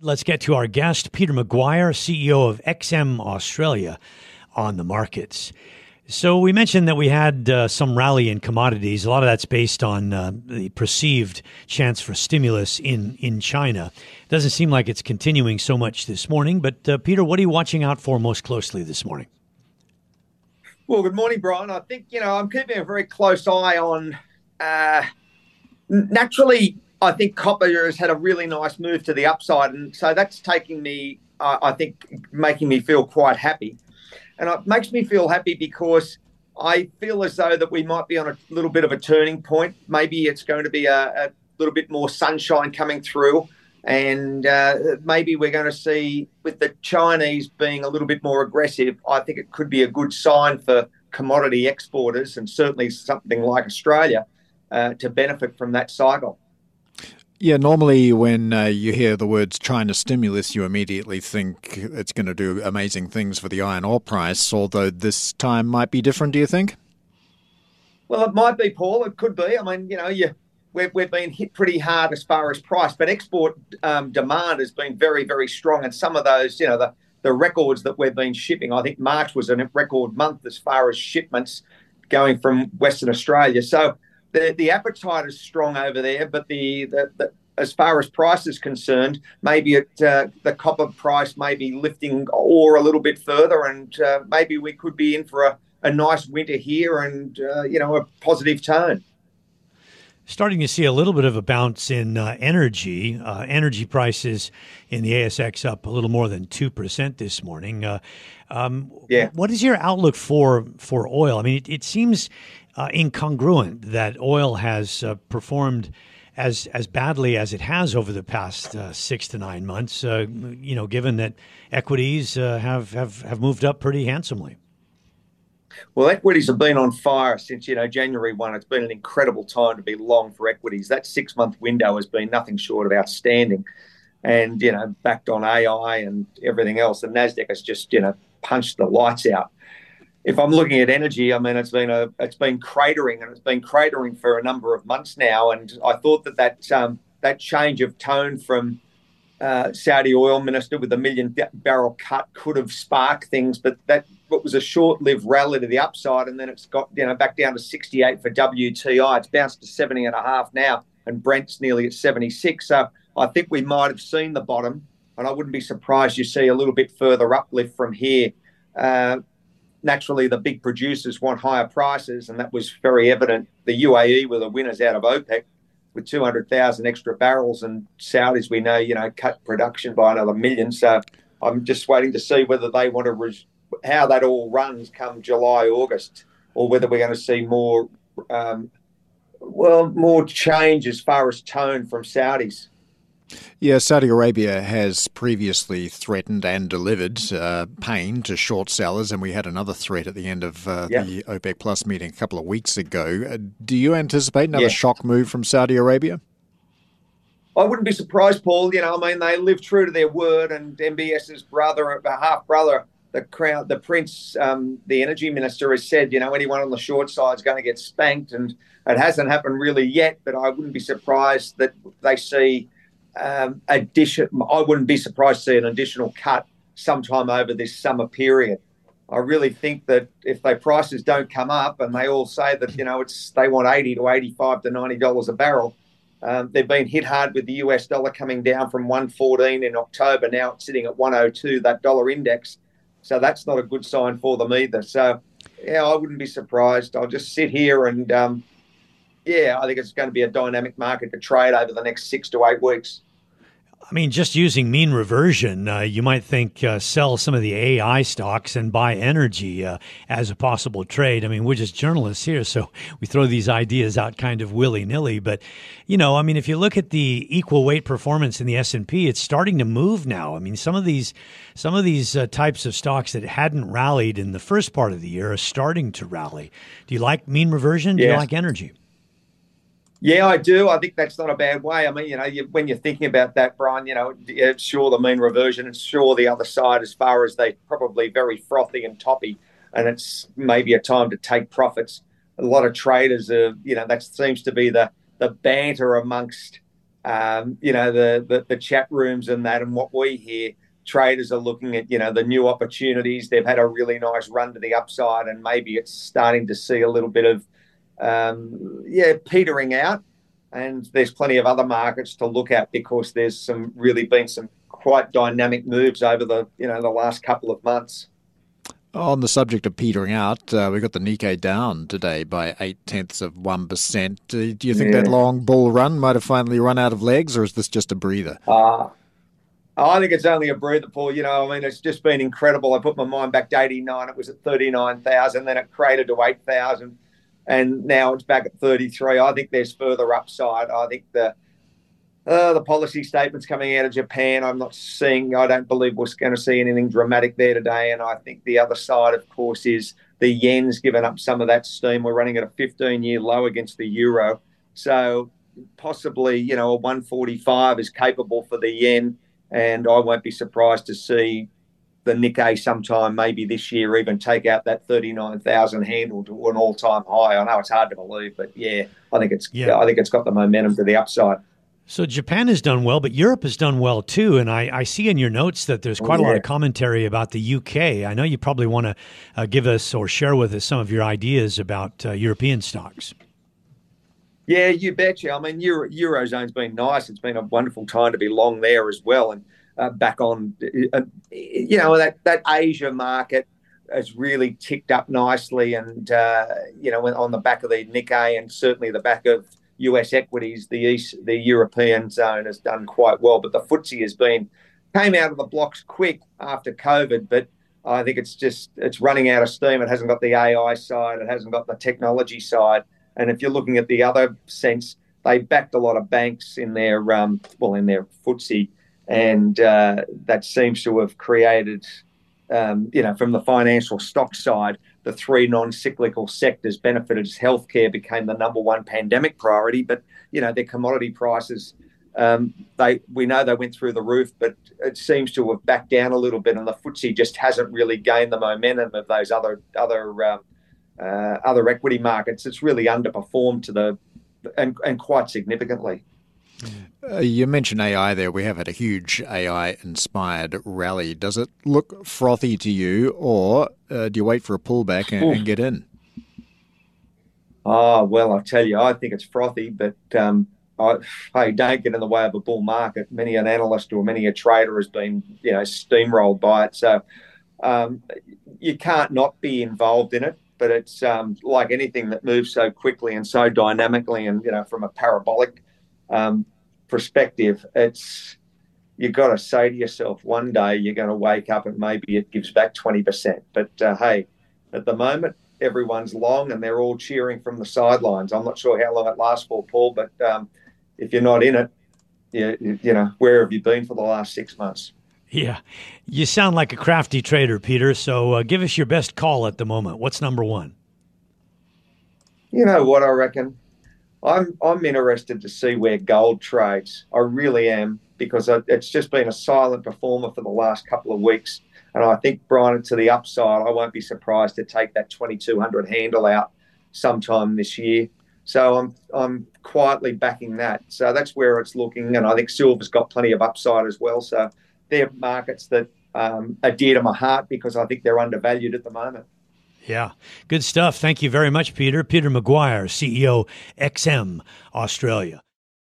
Let's get to our guest, Peter McGuire, CEO of XM Australia, on the markets. So we mentioned that we had uh, some rally in commodities. A lot of that's based on uh, the perceived chance for stimulus in in China. It Doesn't seem like it's continuing so much this morning. But uh, Peter, what are you watching out for most closely this morning? Well, good morning, Bryan. I think you know I'm keeping a very close eye on. Uh, naturally, I think copper has had a really nice move to the upside, and so that's taking me, uh, I think, making me feel quite happy, and it makes me feel happy because I feel as though that we might be on a little bit of a turning point. Maybe it's going to be a, a little bit more sunshine coming through, and uh, maybe we're going to see with the Chinese being a little bit more aggressive. I think it could be a good sign for commodity exporters and certainly something like Australia uh, to benefit from that cycle. Yeah, normally when uh, you hear the words China stimulus, you immediately think it's going to do amazing things for the iron ore price, although this time might be different, do you think? Well, it might be, Paul. It could be. I mean, you know, you, we've, we've been hit pretty hard as far as price, but export um, demand has been very, very strong. And some of those, you know, the, the records that we've been shipping, I think March was a record month as far as shipments going from Western Australia. So, the, the appetite is strong over there, but the, the, the as far as price is concerned, maybe it, uh, the copper price may be lifting or a little bit further, and uh, maybe we could be in for a, a nice winter here and uh, you know a positive tone. Starting to see a little bit of a bounce in uh, energy. Uh, energy prices in the ASX up a little more than two percent this morning. Uh, um, yeah. What is your outlook for for oil? I mean, it, it seems uh, incongruent that oil has uh, performed as as badly as it has over the past uh, six to nine months. Uh, you know, given that equities uh, have have have moved up pretty handsomely. Well, equities have been on fire since you know January one. It's been an incredible time to be long for equities. That six month window has been nothing short of outstanding, and you know backed on AI and everything else. The Nasdaq has just you know punched the lights out if I'm looking at energy, I mean it's been a it's been cratering and it's been cratering for a number of months now. And I thought that that um, that change of tone from uh, Saudi oil minister with a million barrel cut could have sparked things, but that what was a short-lived rally to the upside, and then it's got you know back down to 68 for WTI. It's bounced to 70 and a half now, and Brent's nearly at 76. So I think we might have seen the bottom, and I wouldn't be surprised you see a little bit further uplift from here. Uh, naturally the big producers want higher prices, and that was very evident. The UAE were the winners out of OPEC with 200,000 extra barrels, and Saudis, we know, you know, cut production by another million. So I'm just waiting to see whether they want to, res- how that all runs come July, August, or whether we're going to see more, um, well, more change as far as tone from Saudis. Yeah, Saudi Arabia has previously threatened and delivered uh, pain to short sellers, and we had another threat at the end of uh, yeah. the OPEC Plus meeting a couple of weeks ago. Uh, do you anticipate another yeah. shock move from Saudi Arabia? I wouldn't be surprised, Paul. You know, I mean, they live true to their word, and MBS's brother, half brother, the crown, the prince, um, the energy minister, has said, you know, anyone on the short side is going to get spanked, and it hasn't happened really yet. But I wouldn't be surprised that they see um, addition. I wouldn't be surprised to see an additional cut sometime over this summer period. I really think that if their prices don't come up and they all say that you know it's they want eighty to eighty-five to ninety dollars a barrel, um, they've been hit hard with the US dollar coming down from one fourteen in October. Now it's sitting at one oh two. That dollar index, so that's not a good sign for them either. So yeah, I wouldn't be surprised. I'll just sit here and um, yeah, I think it's going to be a dynamic market to trade over the next six to eight weeks. I mean, just using mean reversion, uh, you might think uh, sell some of the AI stocks and buy energy uh, as a possible trade. I mean, we're just journalists here, so we throw these ideas out kind of willy nilly. But you know, I mean, if you look at the equal weight performance in the S and P, it's starting to move now. I mean, some of these some of these uh, types of stocks that hadn't rallied in the first part of the year are starting to rally. Do you like mean reversion? Do you like energy? Yeah, I do. I think that's not a bad way. I mean, you know, you, when you're thinking about that, Bryan, you know, it's sure the mean reversion, it's sure the other side, as far as they probably very frothy and toppy, and it's maybe a time to take profits. A lot of traders are, you know, that seems to be the the banter amongst um, you know, the, the, the chat rooms and that, and what we hear, traders are looking at, you know, the new opportunities. They've had a really nice run to the upside, and maybe it's starting to see a little bit of, um, yeah, petering out. And there's plenty of other markets to look at because there's some really been some quite dynamic moves over the, you know, the last couple of months. On the subject of petering out, uh, we got the Nikkei down today by eight tenths of one percent. Uh, do you think yeah. that long bull run might have finally run out of legs, or is this just a breather? Uh, I think it's only a breather, Paul. You know, I mean, it's just been incredible. I put my mind back to '89; it was at thirty-nine thousand, then it cratered to eight thousand, and now it's back at thirty-three. I think there's further upside. I think the uh, the policy statements coming out of Japan, I'm not seeing, I don't believe we're going to see anything dramatic there today. And I think the other side, of course, is the yen's given up some of that steam. We're running at a 15 year low against the euro. So possibly, you know, a 145 is capable for the yen. And I won't be surprised to see the Nikkei sometime, maybe this year, even take out that 39,000 handle to an all time high. I know it's hard to believe, but yeah, I think it's, yeah. I think it's got the momentum to the upside. So Japan has done well, but Europe has done well too. And I, I see in your notes that there's quite oh, yeah. a lot of commentary about the UK. I know you probably want to uh, give us or share with us some of your ideas about uh, European stocks. Yeah, you betcha. I mean, Euro, Eurozone's been nice. It's been a wonderful time to be long there as well. And uh, back on, uh, you know, that, that Asia market has really ticked up nicely. And, uh, you know, on the back of the Nikkei and certainly the back of US equities, the East, the European zone has done quite well, but the FTSE has been came out of the blocks quick after COVID, but I think it's just it's running out of steam. It hasn't got the AI side, it hasn't got the technology side, and if you're looking at the other sense, they backed a lot of banks in their um, well in their FTSE, and uh, that seems to have created, um, you know, from the financial stock side, the three non-cyclical sectors benefited as healthcare became the number one pandemic priority. But you know their commodity prices, um, they we know they went through the roof, but it seems to have backed down a little bit, and the FTSE just hasn't really gained the momentum of those other other um, uh, other equity markets. It's really underperformed to the and, and quite significantly. Uh, you mentioned AI there. We have had a huge AI inspired rally. Does it look frothy to you, or uh, do you wait for a pullback and, and, get in? Oh, well, I tell you, I think it's frothy, but um, I, hey, don't get in the way of a bull market. Many an analyst or many a trader has been, you know, steamrolled by it. So um, you can't not be involved in it. But it's um, like anything that moves so quickly and so dynamically, and you know, from a parabolic um, perspective, it's you've got to say to yourself, one day you're going to wake up and maybe it gives back 20%. But uh, hey, at the moment, everyone's long and they're all cheering from the sidelines. I'm not sure how long it lasts for, Paul, but um, if you're not in it, you, you know, where have you been for the last six months? Yeah, you sound like a crafty trader, Peter. So uh, give us your best call at the moment. What's number one? You know what I reckon? I'm I'm interested to see where gold trades. I really am because it's just been a silent performer for the last couple of weeks, and I think Bryan to the upside. I won't be surprised to take that 2200 handle out sometime this year. So I'm I'm quietly backing that. So that's where it's looking, and I think silver's got plenty of upside as well. So they're markets that um, are dear to my heart because I think they're undervalued at the moment. Yeah, good stuff. Thank you very much, Peter. Peter McGuire, CEO XM Australia.